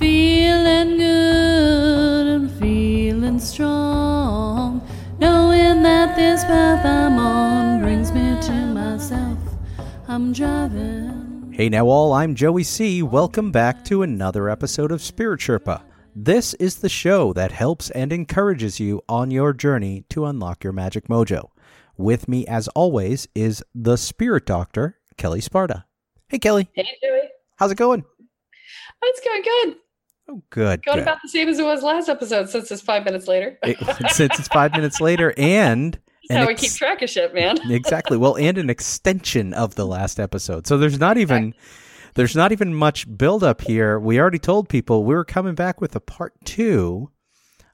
feeling good and feeling strong. Knowing that this path I'm on brings me to myself. I'm driving. Hey now, all, I'm Joey C. Welcome back to another episode of Spirit Sherpa. This is the show that helps and encourages you on your journey to unlock your magic mojo. With me, as always, is the Spirit Doctor, Kelle Sparta. Hey, Kelle. Hey, Joey. How's it going? Oh, it's going good. Oh, good. Going good. about the same as it was last episode since it's five minutes later. It- since it's five minutes later, and That's how we ex- keep track of shit, man. exactly well, and an extension of the last episode. So there's not even there's not even much build up here. We already told people we were coming back with a part two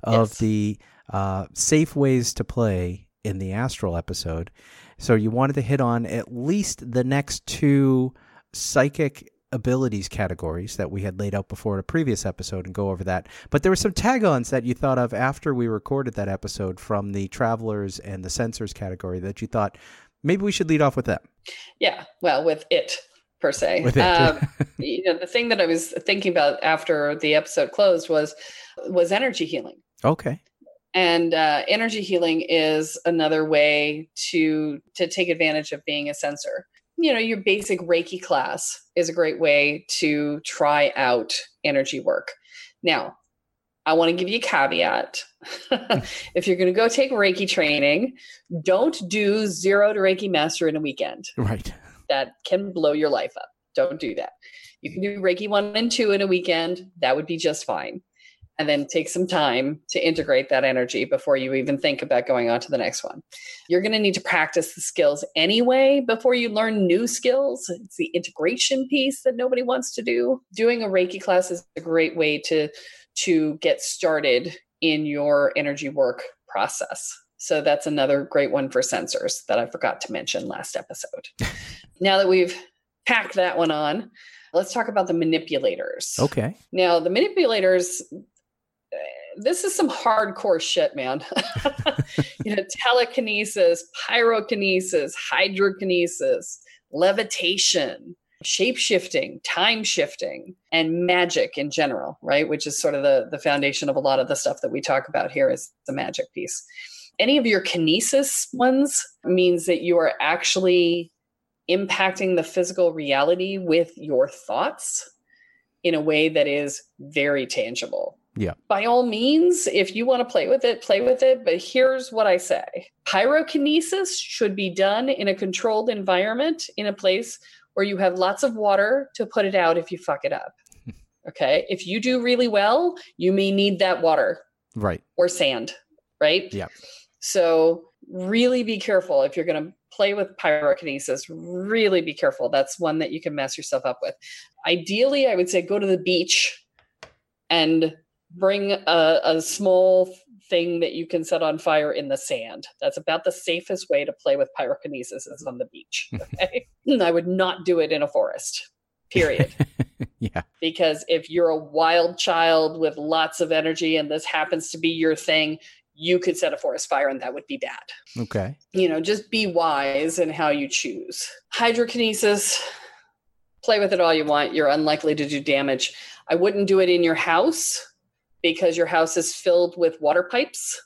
of Yes. the uh, safe ways to play in the astral episode. So you wanted to hit on at least the next two psychic abilities categories that we had laid out before in a previous episode and go over that. But there were some tag-ons that you thought of after we recorded that episode from the travelers and the sensors category that you thought maybe we should lead off with them. Yeah. Well, with it per se. With it. Um, you know, the thing that I was thinking about after the episode closed was was energy healing. okay. And uh, energy healing is another way to to take advantage of being a sensor. You know, your basic Reiki class is a great way to try out energy work. Now, I want to give you a caveat. if you're going to go take Reiki training, don't do zero to Reiki master in a weekend. Right. That can blow your life up. Don't do that. You can do Reiki one and two in a weekend. That would be just fine and then take some time to integrate that energy before you even think about going on to the next one. You're going to need to practice the skills anyway before you learn new skills. It's the integration piece that nobody wants to do. Doing a Reiki class is a great way to to get started in your energy work process. So that's another great one for sensors that I forgot to mention last episode. now that we've packed that one on, let's talk about the manipulators. Okay. Now, the manipulators, this is some hardcore shit, man. you know, telekinesis, pyrokinesis, hydrokinesis, levitation, shape shifting, time shifting, and magic in general, right? Which is sort of the, the foundation of a lot of the stuff that we talk about here is the magic piece. Any of your kinesis ones means that you are actually impacting the physical reality with your thoughts in a way that is very tangible. Yeah. By all means, if you want to play with it, play with it. But here's what I say pyrokinesis should be done in a controlled environment in a place where you have lots of water to put it out if you fuck it up. Okay. If you do really well, you may need that water Right. or sand, right? Yeah. So really be careful if you're going to play with pyrokinesis. Really be careful. That's one that you can mess yourself up with. Ideally, I would say go to the beach and bring a, a small thing that you can set on fire in the sand. That's about the safest way to play with pyrokinesis is on the beach. Okay. I would not do it in a forest, period. yeah. Because if you're a wild child with lots of energy and this happens to be your thing, you could set a forest fire and that would be bad. Okay. You know, just be wise in how you choose. Hydrokinesis, play with it all you want. You're unlikely to do damage. I wouldn't do it in your house because your house is filled with water pipes.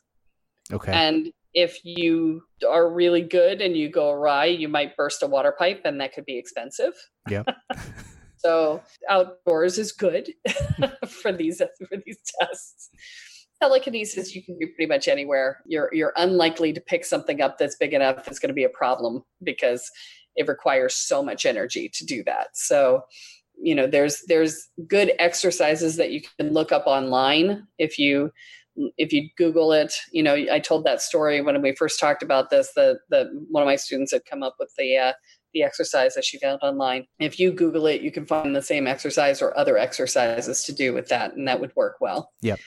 Okay. And if you are really good and you go awry, you might burst a water pipe and that could be expensive. Yeah. so outdoors is good for these for these tests. Telekinesis you can do pretty much anywhere. You're you're unlikely to pick something up that's big enough that's going to be a problem because it requires so much energy to do that. So you know there's there's good exercises that you can look up online if you if you google it. You know i told that story when we first talked about this the the one of my students had come up with the uh, the exercise that she found online. If you google it you can find the same exercise or other exercises to do with that and that would work well. Yep.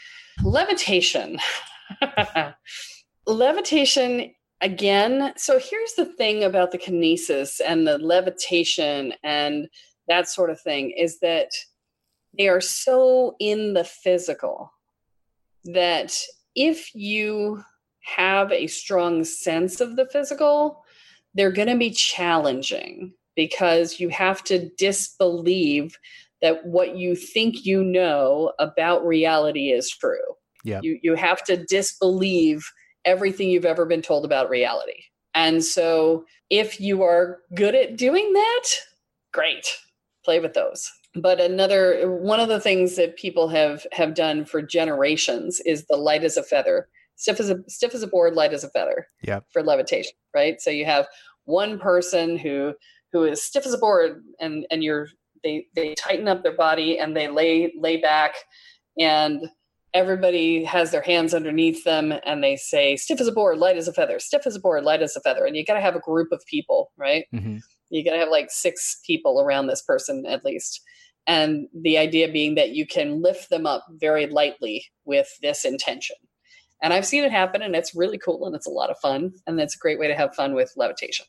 levitation. Levitation again so here's the thing about the kinesis and the levitation and that sort of thing is that they are so in the physical that if you have a strong sense of the physical, they're going to be challenging because you have to disbelieve that what you think you know about reality is true. Yeah. You you have to disbelieve everything you've ever been told about reality. And so if you are good at doing that, great play with those. But another one of the things that people have have done for generations is the light as a feather. Stiff as a stiff as a board light as a feather Yeah. for levitation right? So you have one person who who is stiff as a board and and you're they they tighten up their body and they lay lay back and everybody has their hands underneath them and they say stiff as a board light as a feather stiff as a board light as a feather. And you got to have a group of people right? Hmm you got to have like six people around this person at least. And the idea being that you can lift them up very lightly with this intention. And i've seen it happen and it's really cool and it's a lot of fun and that's a great way to have fun with levitation.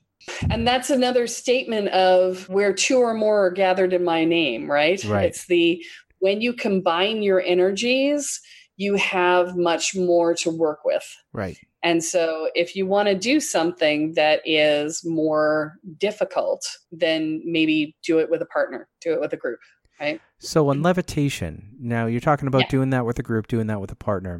And that's another statement of where two or more are gathered in my name right, Right. it's the when you combine your energies you have much more to work with Right. and so, if you want to do something that is more difficult, then maybe do it with a partner, do it with a group, right? So on levitation, now you're talking about Yeah. doing that with a group, doing that with a partner.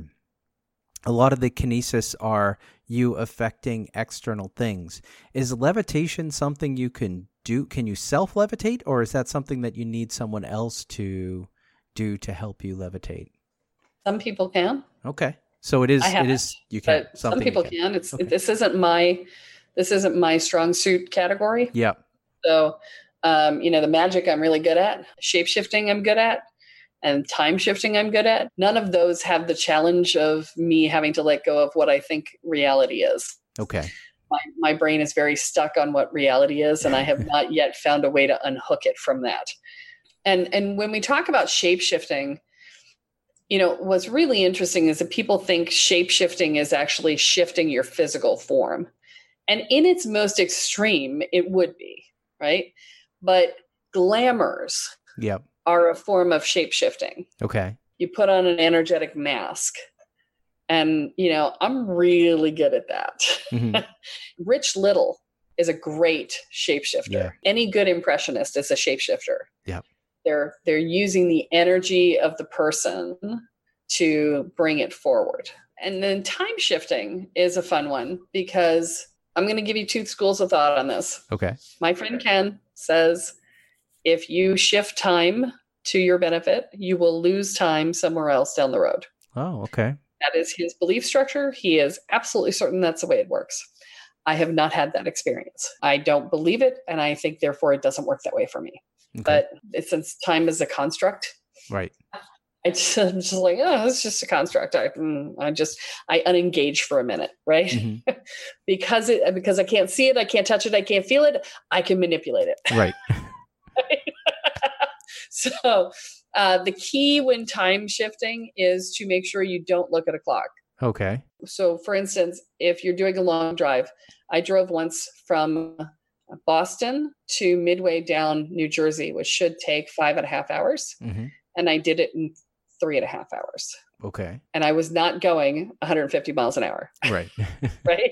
A lot of the kinesis are you affecting external things. Is levitation something you can do? Can you self levitate, or is that something that you need someone else to do to help you levitate? Some people can, Okay, so it is. I haven't. You can. some people can. It's Okay. this isn't my this isn't my strong suit category. Yeah. So, um, you know, the magic I'm really good at, shape shifting I'm good at, and time shifting I'm good at. None of those have the challenge of me having to let go of what I think reality is. Okay. my, my brain is very stuck on what reality is and i have not yet found a way to unhook it from that and and when we talk about shape shifting you know what's really interesting is that people think shape shifting is actually shifting your physical form and in its most extreme it would be right but glamours Yep. are a form of shape shifting Okay. you put on an energetic mask and you know i'm really good at that Mhm. Rich Little is a great shapeshifter. Yeah. Any good impressionist is a shapeshifter. Yeah. They're they're using the energy of the person to bring it forward. And then time shifting is a fun one because I'm going to give you two schools of thought on this. Okay. My friend Ken says if you shift time to your benefit, you will lose time somewhere else down the road. Oh, okay. That is his belief structure. He is absolutely certain that's the way it works. I have not had that experience. I don't believe it, and I think therefore it doesn't work that way for me. Okay. But it, since time is a construct, right. I just, I'm just like, oh, it's just a construct. I, mm, I just, I unengage for a minute, right? Mhm. because it, because I can't see it, I can't touch it, I can't feel it. I can manipulate it. Right. so Uh, the key when time shifting is to make sure you don't look at a clock. Okay. So, for instance, if you're doing a long drive, I drove once from Boston to midway down New Jersey, which should take five and a half hours. hmm And I did it in three and a half hours. Okay. And I was not going 150 miles an hour, Right. right?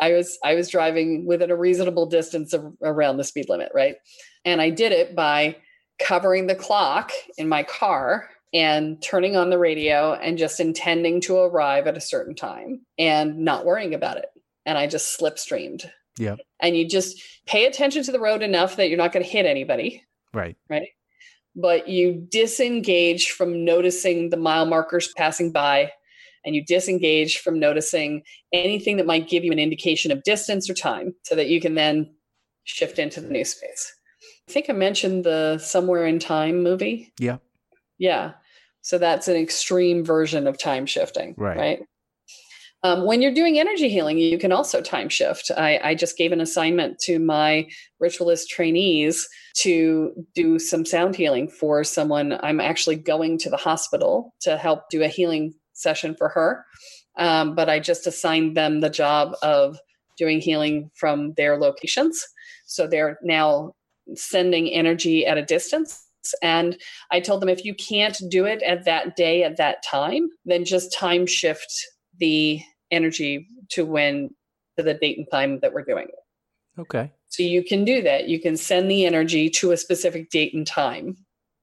I was I was driving within a reasonable distance of, around the speed limit, right? And I did it by covering the clock in my car and turning on the radio and just intending to arrive at a certain time and not worrying about it. And I just slipstreamed. Yeah. And you just pay attention to the road enough that you're not going to hit anybody, right. right? But you disengage from noticing the mile markers passing by and you disengage from noticing anything that might give you an indication of distance or time so that you can then shift into the new space. I think I mentioned the Somewhere in Time movie. Yeah. Yeah. So that's an extreme version of time shifting. Right. Right. Um, when you're doing energy healing, you can also time shift. I, I just gave an assignment to my ritualist trainees to do some sound healing for someone. I'm actually going to the hospital to help do a healing session for her. Um, but I just assigned them the job of doing healing from their locations. So they're now sending energy at a distance. And I told them if you can't do it at that day, at that time, then just time shift the energy to when to the date and time that we're doing it. Okay. So you can do that. You can send the energy to a specific date and time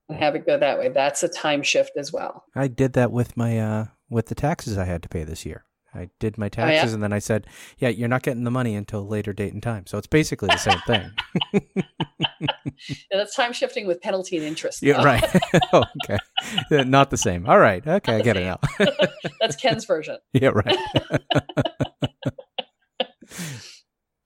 and have it go that way. That's a time shift as well. I did that with my uh with the taxes I had to pay this year. I did my Oh, yeah? taxes and then I said, "Yeah, you're not getting the money until a later date and time." So it's basically the same thing. Yeah, that's time shifting with penalty and interest. yeah, right. Oh, okay. Uh, Not the same. All right. Okay, I get it now. that's Ken's version. yeah, right.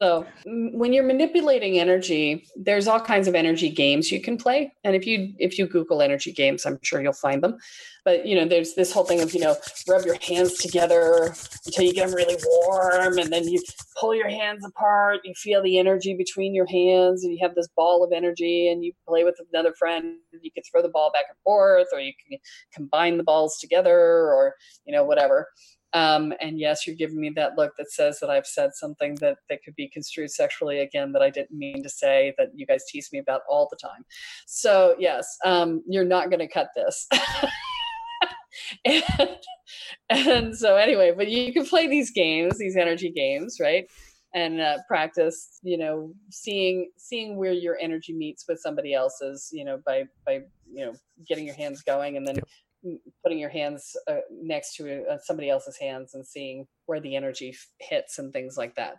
So when you're manipulating energy, there's all kinds of energy games you can play. And if you if you Google energy games, I'm sure you'll find them. But you know, there's this whole thing of you know, rub your hands together until you get them really warm, and then you pull your hands apart. You feel the energy between your hands, and you have this ball of energy, and you play with another friend. You can throw the ball back and forth, or you can combine the balls together, or you know, whatever. Um, and yes, you're giving me that look that says that I've said something that, that could be construed sexually again that I didn't mean to say that you guys tease me about all the time. So yes, um, you're not going to cut this. and, and so anyway, but you can play these games, these energy games, right? And uh, practice, you know, seeing seeing where your energy meets with somebody else's, you know, by by you know getting your hands going and then Yep. Putting your hands uh, next to uh, somebody else's hands and seeing where the energy f- hits and things like that.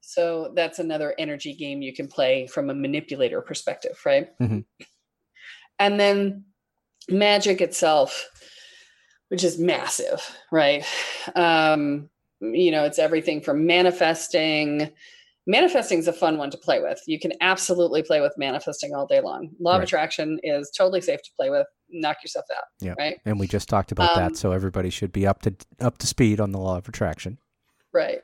So that's another energy game you can play from a manipulator perspective, right? Mhm. And then magic itself, which is massive, right? Um, you know, it's everything from manifesting. Manifesting is a fun one to play with. You can absolutely play with manifesting all day long. Law of attraction is totally safe to play with. Knock yourself out, Yeah. right? And we just talked about Um, that, so everybody should be up to up to speed on the law of attraction. Right.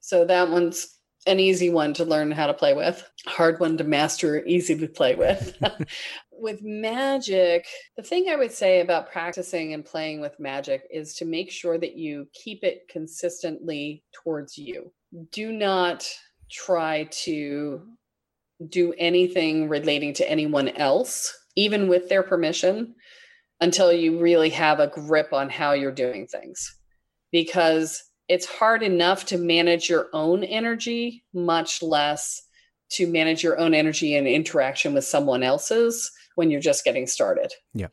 So that one's an easy one to learn how to play with, hard one to master, easy to play with. with magic, the thing I would say about practicing and playing with magic is to make sure that you keep it consistently towards you. Do not try to do anything relating to anyone else, even with their permission, until you really have a grip on how you're doing things. Because it's hard enough to manage your own energy, much less to manage your own energy and interaction with someone else's when you're just getting started. Yeah.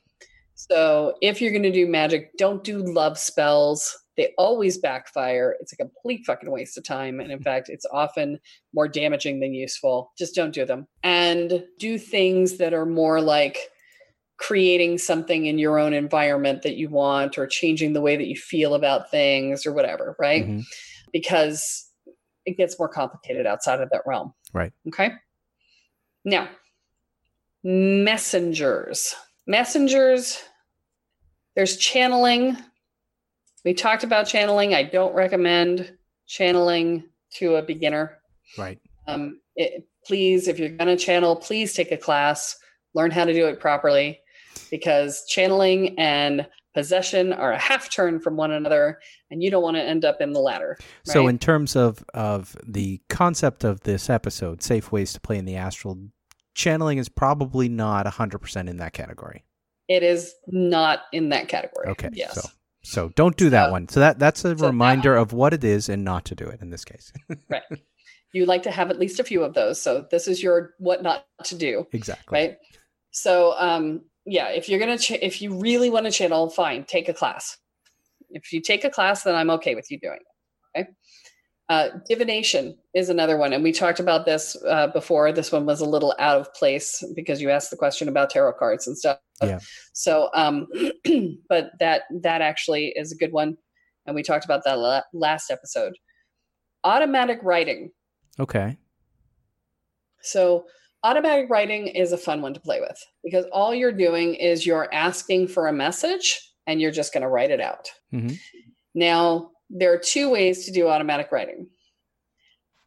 So if you're going to do magic, don't do love spells. They always backfire. It's a complete fucking waste of time. And in fact, it's often more damaging than useful. Just don't do them. And do things that are more like creating something in your own environment that you want or changing the way that you feel about things or whatever, right? Mhm. Because it gets more complicated outside of that realm. Right. Okay. Now, messengers. Messengers, there's channeling. We talked about channeling. I don't recommend channeling to a beginner. Right. Um, it, please, if you're going to channel, please take a class, learn how to do it properly. because channeling and possession are a half turn from one another and you don't want to end up in the latter So, in terms of of the concept of this episode, safe ways to play in the astral, channeling is probably not hundred percent in that category. it is not in that category. Okay, yes. so so don't do that So- one. So that that's a that reminder of what it is and not to do it in this case. right. You like to have at least a few of those. So this is your what not to do. Exactly. right? So um yeah if you're gonna ch- if you really want to channel fine take a class. If you take a class then i'm okay with you doing it. Okay uh, divination is another one and we talked about this uh, before this one was a little out of place because you asked the question about tarot cards and stuff Yeah. so um but that that actually is a good one and we talked about that la- last episode automatic writing Okay. so automatic writing is a fun one to play with because all you're doing is you're asking for a message and you're just going to write it out. Mhm. Now, there are two ways to do automatic writing.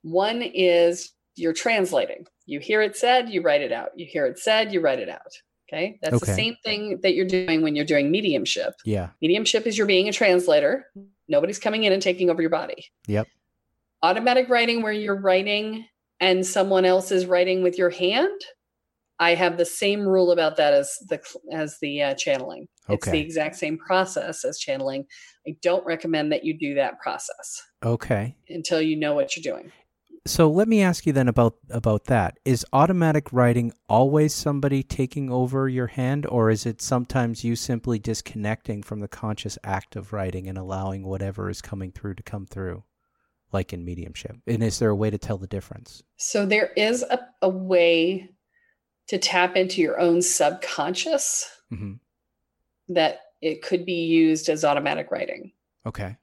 One is you're translating. You hear it said, you write it out. You hear it said, you write it out. Okay. That's Okay. the same thing that you're doing when you're doing mediumship. Yeah. Mediumship is you're being a translator. Nobody's coming in and taking over your body. Yep. Automatic writing, where you're writing and someone else is writing with your hand. I have the same rule about that as the as the uh, channeling. It's the exact same process as channeling. I don't recommend that you do that process Okay. until you know what you're doing. So let me ask you then about about that. Is automatic writing always somebody taking over your hand or is it sometimes you simply disconnecting from the conscious act of writing and allowing whatever is coming through to come through like in mediumship? And is there a way to tell the difference? So there is a, a way to tap into your own subconscious hmm that it could be used as automatic writing. Okay.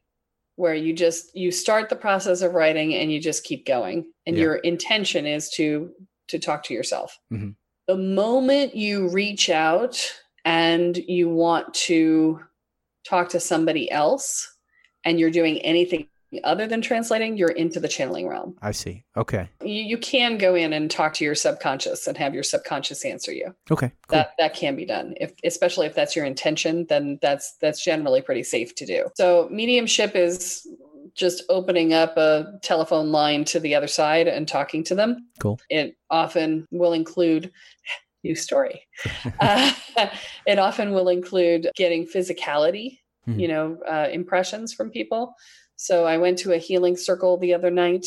where you just you start the process of writing and you just keep going and Yeah. your intention is to to talk to yourself Mhm. the moment you reach out and you want to talk to somebody else and you're doing anything other than translating you're into the channeling realm I see. Okay. you, you can go in and talk to your subconscious and have your subconscious answer you Okay. Cool. that that can be done if especially if that's your intention then that's that's generally pretty safe to do so mediumship is just opening up a telephone line to the other side and talking to them Cool. it often will include new story uh, it often will include getting physicality Mhm. you know uh, impressions from people so i went to a healing circle the other night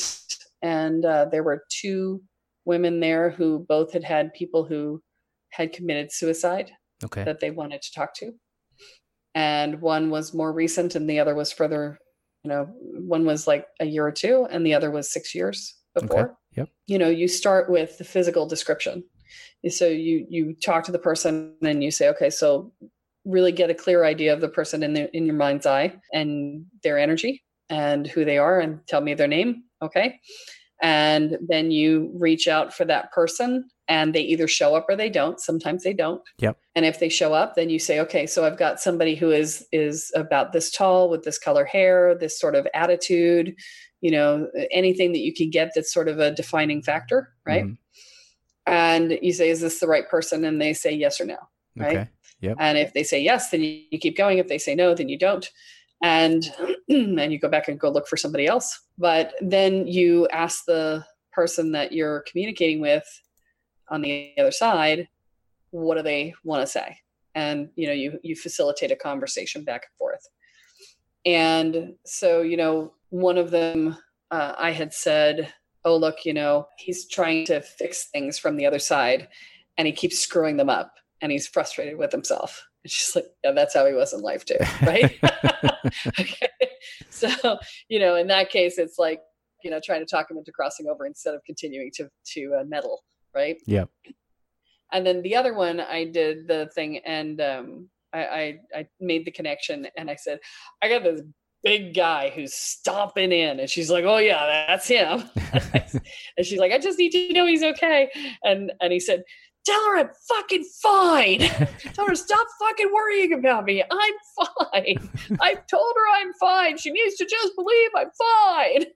and uh, there were two women there who both had had people who had committed suicide okay. that they wanted to talk to. And one was more recent and the other was further you know one was like a year or two and the other was six years before. Yep. you know you start with the physical description. So you you talk to the person and you say okay so really get a clear idea of the person in the in your mind's eye and their energy and who they are and tell me their name okay and then you reach out for that person and they either show up or they don't sometimes they don't Yep. and if they show up then you say okay so i've got somebody who is is about this tall with this color hair this sort of attitude you know anything that you can get that's sort of a defining factor right Mhm. and you say is this the right person and they say yes or no right? Okay. Yep. and if they say yes then you, you keep going if they say no then you don't and and you go back and go look for somebody else. But then you ask the person that you're communicating with on the other side what do they want to say? And you know you you facilitate a conversation back and forth. And so you know one of them uh, i had said oh look you know he's trying to fix things from the other side and he keeps screwing them up and he's frustrated with himself she's like yeah that's how he was in life too right? Okay. So you know in that case it's like you know trying to talk him into crossing over instead of continuing to to uh, meddle right? Yeah. and then the other one i did the thing and um I, I i made the connection and i said i got this big guy who's stomping in. And she's like oh yeah that's him. And she's like i just need to know he's okay. And and he said tell her I'm fucking fine. tell her stop fucking worrying about me. I'm fine. I've told her I'm fine. She needs to just believe I'm fine.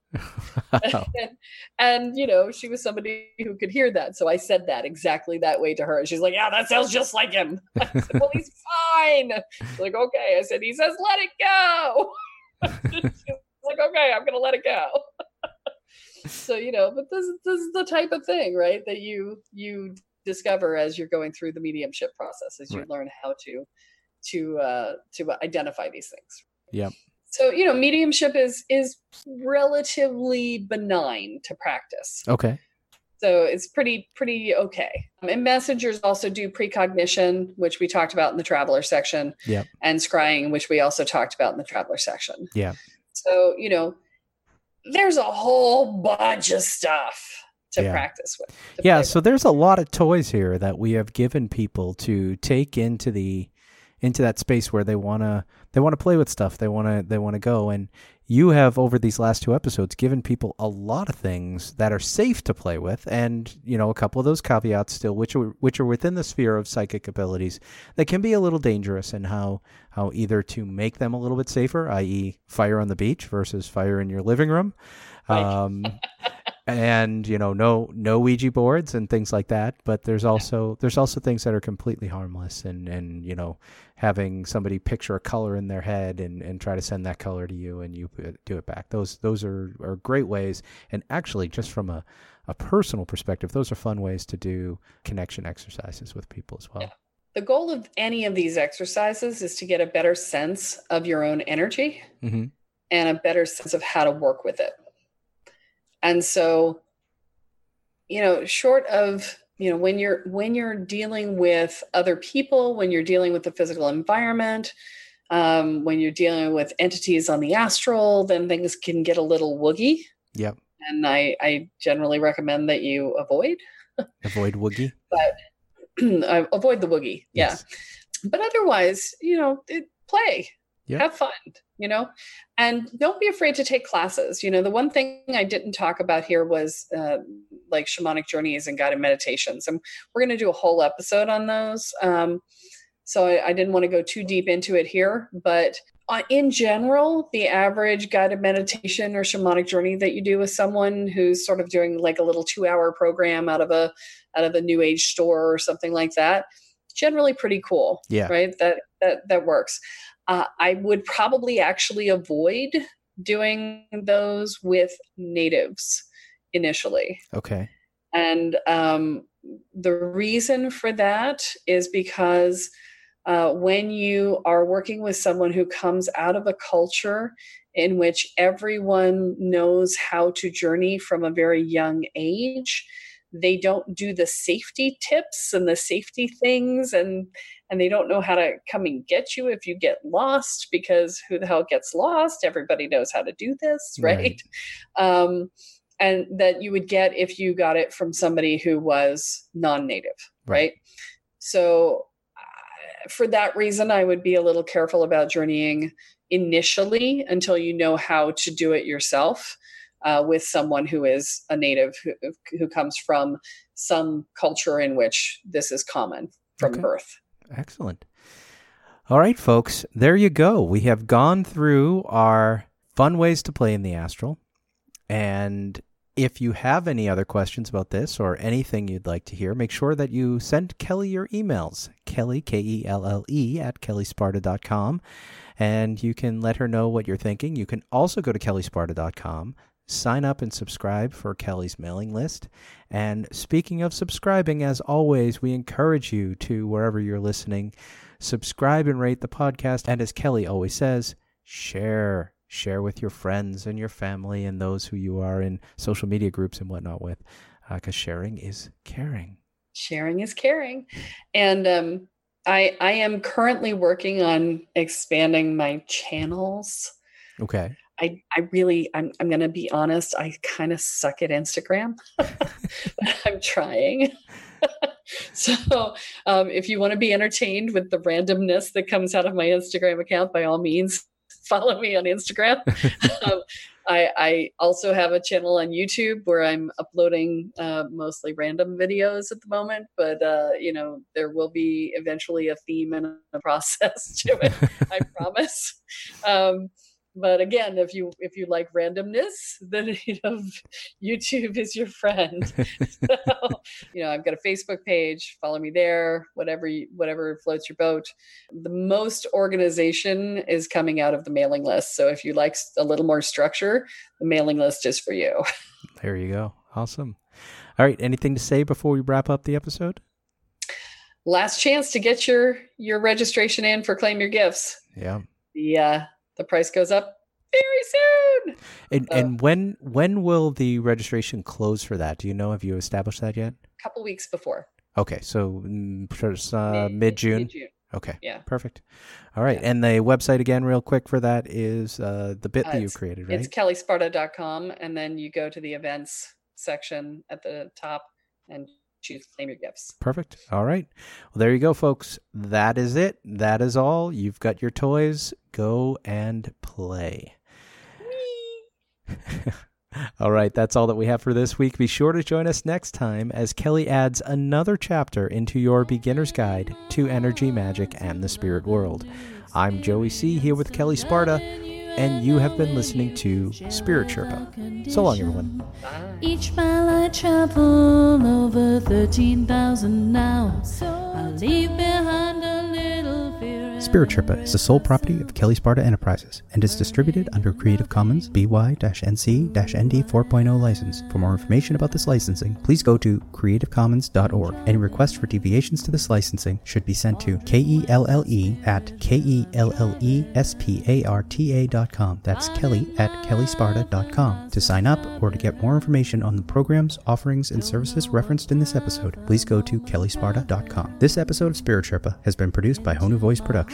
and, and, you know, she was somebody who could hear that. So I said that exactly that way to her. And she's like, Yeah, that sounds just like him. I said, Well, he's fine. She's like, okay. I said, he says, let it go. she's like, okay, I'm gonna let it go. so, you know, but this this is the type of thing, right? That you you discover as you're going through the mediumship process as you Right. learn how to to uh to identify these things Yep. so you know mediumship is is relatively benign to practice Okay. so it's pretty pretty okay Um, and messengers also do precognition which we talked about in the traveler section Yeah. and scrying which we also talked about in the traveler section Yeah. so you know there's a whole bunch of stuff to Yeah. practice with to Yeah, so there's a lot of toys here that we have given people to take into the into that space where they want to they want to play with stuff. They want to they want to go and you have over these last two episodes given people a lot of things that are safe to play with and, you know, a couple of those caveats still which are which are within the sphere of psychic abilities that can be a little dangerous and how how either to make them a little bit safer, i.e. fire on the beach versus fire in your living room. Right. Um and you know no no ouija boards and things like that but there's also there's also things that are completely harmless and and you know having somebody picture a color in their head and and try to send that color to you and you do it back. Those those are are great ways. And actually just from a a personal perspective those are fun ways to do connection exercises with people as well. Yeah. the goal of any of these exercises is to get a better sense of your own energy hmm and a better sense of how to work with it. And so, you know, short of, you know, when you're when you're dealing with other people, when you're dealing with the physical environment, um, when you're dealing with entities on the astral, then things can get a little woogie. Yep. And I, I generally recommend that you avoid avoid woogie but avoid the woogie. Yeah. But otherwise, you know, it, play, Yeah. have fun, you know, and don't be afraid to take classes. You know, the one thing I didn't talk about here was uh, like shamanic journeys and guided meditations. And we're going to do a whole episode on those. Um, so I, I didn't want to go too deep into it here, but uh, in general, the average guided meditation or shamanic journey that you do with someone who's sort of doing like a little two-hour program out of a out of a new age store or something like that, generally pretty cool. Yeah. Right. That that that works. Uh, I would probably actually avoid doing those with natives initially. okay And um, the reason for that is because uh, when you are working with someone who comes out of a culture in which everyone knows how to journey from a very young age, they don't do the safety tips and the safety things and and they don't know how to come and get you if you get lost because who the hell gets lost everybody knows how to do this right, Right. Um, and that you would get if you got it from somebody who was non-native Right. right, so uh, for that reason i would be a little careful about journeying initially until you know how to do it yourself uh, with someone who is a native who, who comes from some culture in which this is common from Okay. birth Excellent. All right, folks, there you go. We have gone through our fun ways to play in the astral. And if you have any other questions about this or anything you'd like to hear, make sure that you send Kelle your emails. Kelle, K E L L E, at kellesparta.com. And you can let her know what you're thinking. You can also go to kellesparta.com, sign up and subscribe for Kelle's mailing list. And speaking of subscribing, as always, we encourage you to, wherever you're listening, subscribe and rate the podcast. And as Kelle always says, share. Share with your friends and your family and those who you are in social media groups and whatnot with, because sharing is caring. sharing is caring and um, i i am currently working on expanding my channels Okay. I, I really I'm I'm gonna be honest, I kind of suck at Instagram. but I'm trying. so um, if you want to be entertained with the randomness that comes out of my Instagram account, by all means, follow me on Instagram. um, I, I, also have a channel on YouTube where I'm uploading uh, mostly random videos at the moment, but uh, you know there will be eventually a theme and a process to it. I promise. Um, but again if you if you like randomness then you know youtube is your friend. So, you know i've got a facebook page follow me there whatever you, whatever floats your boat. The most organization is coming out of the mailing list. So if you like a little more structure the mailing list is for you. There you go. Awesome. All right. Anything to say before we wrap up the episode? Last chance to get your your registration in for claim your gifts. Yeah. The uh the price goes up very soon. And uh, and when when will the registration close for that? Do you know? Have you established that yet? A couple weeks before. Okay, so mm, uh, mid June. Okay. Yeah. Perfect. All right. Yeah. And the website again, real quick for that is uh, the bit uh, that you created, right? It's kellesparta.com. And then you go to the events section at the top and choose claim your gifts. Perfect. All right. Well, there you go, folks. That is it. That is all. You've got your toys. Go and play. all right, that's all that we have for this week. Be sure to join us next time as Kelle adds another chapter into your beginner's guide to energy, magic, and the spirit world. I'm Joey C. here with Kelle Sparta, and you have been listening to Spirit Sherpa. So long, everyone. Each mile I travel over 13,000 now. I leave behind a Spirit Sherpa is the sole property of Kelle Sparta Enterprises and is distributed under Creative Commons BY-NC-ND 4.0 license. For more information about this licensing, please go to creativecommons.org. Any requests for deviations to this licensing should be sent to K-E-L-L-E at K-E-L-L-E-S-P-A-R-T-A.com. That's Kelle at kellesparta.com. To sign up or to get more information on the programs, offerings, and services referenced in this episode, please go to kellesparta.com. This episode of Spirit Sherpa has been produced by Honu Voice Productions.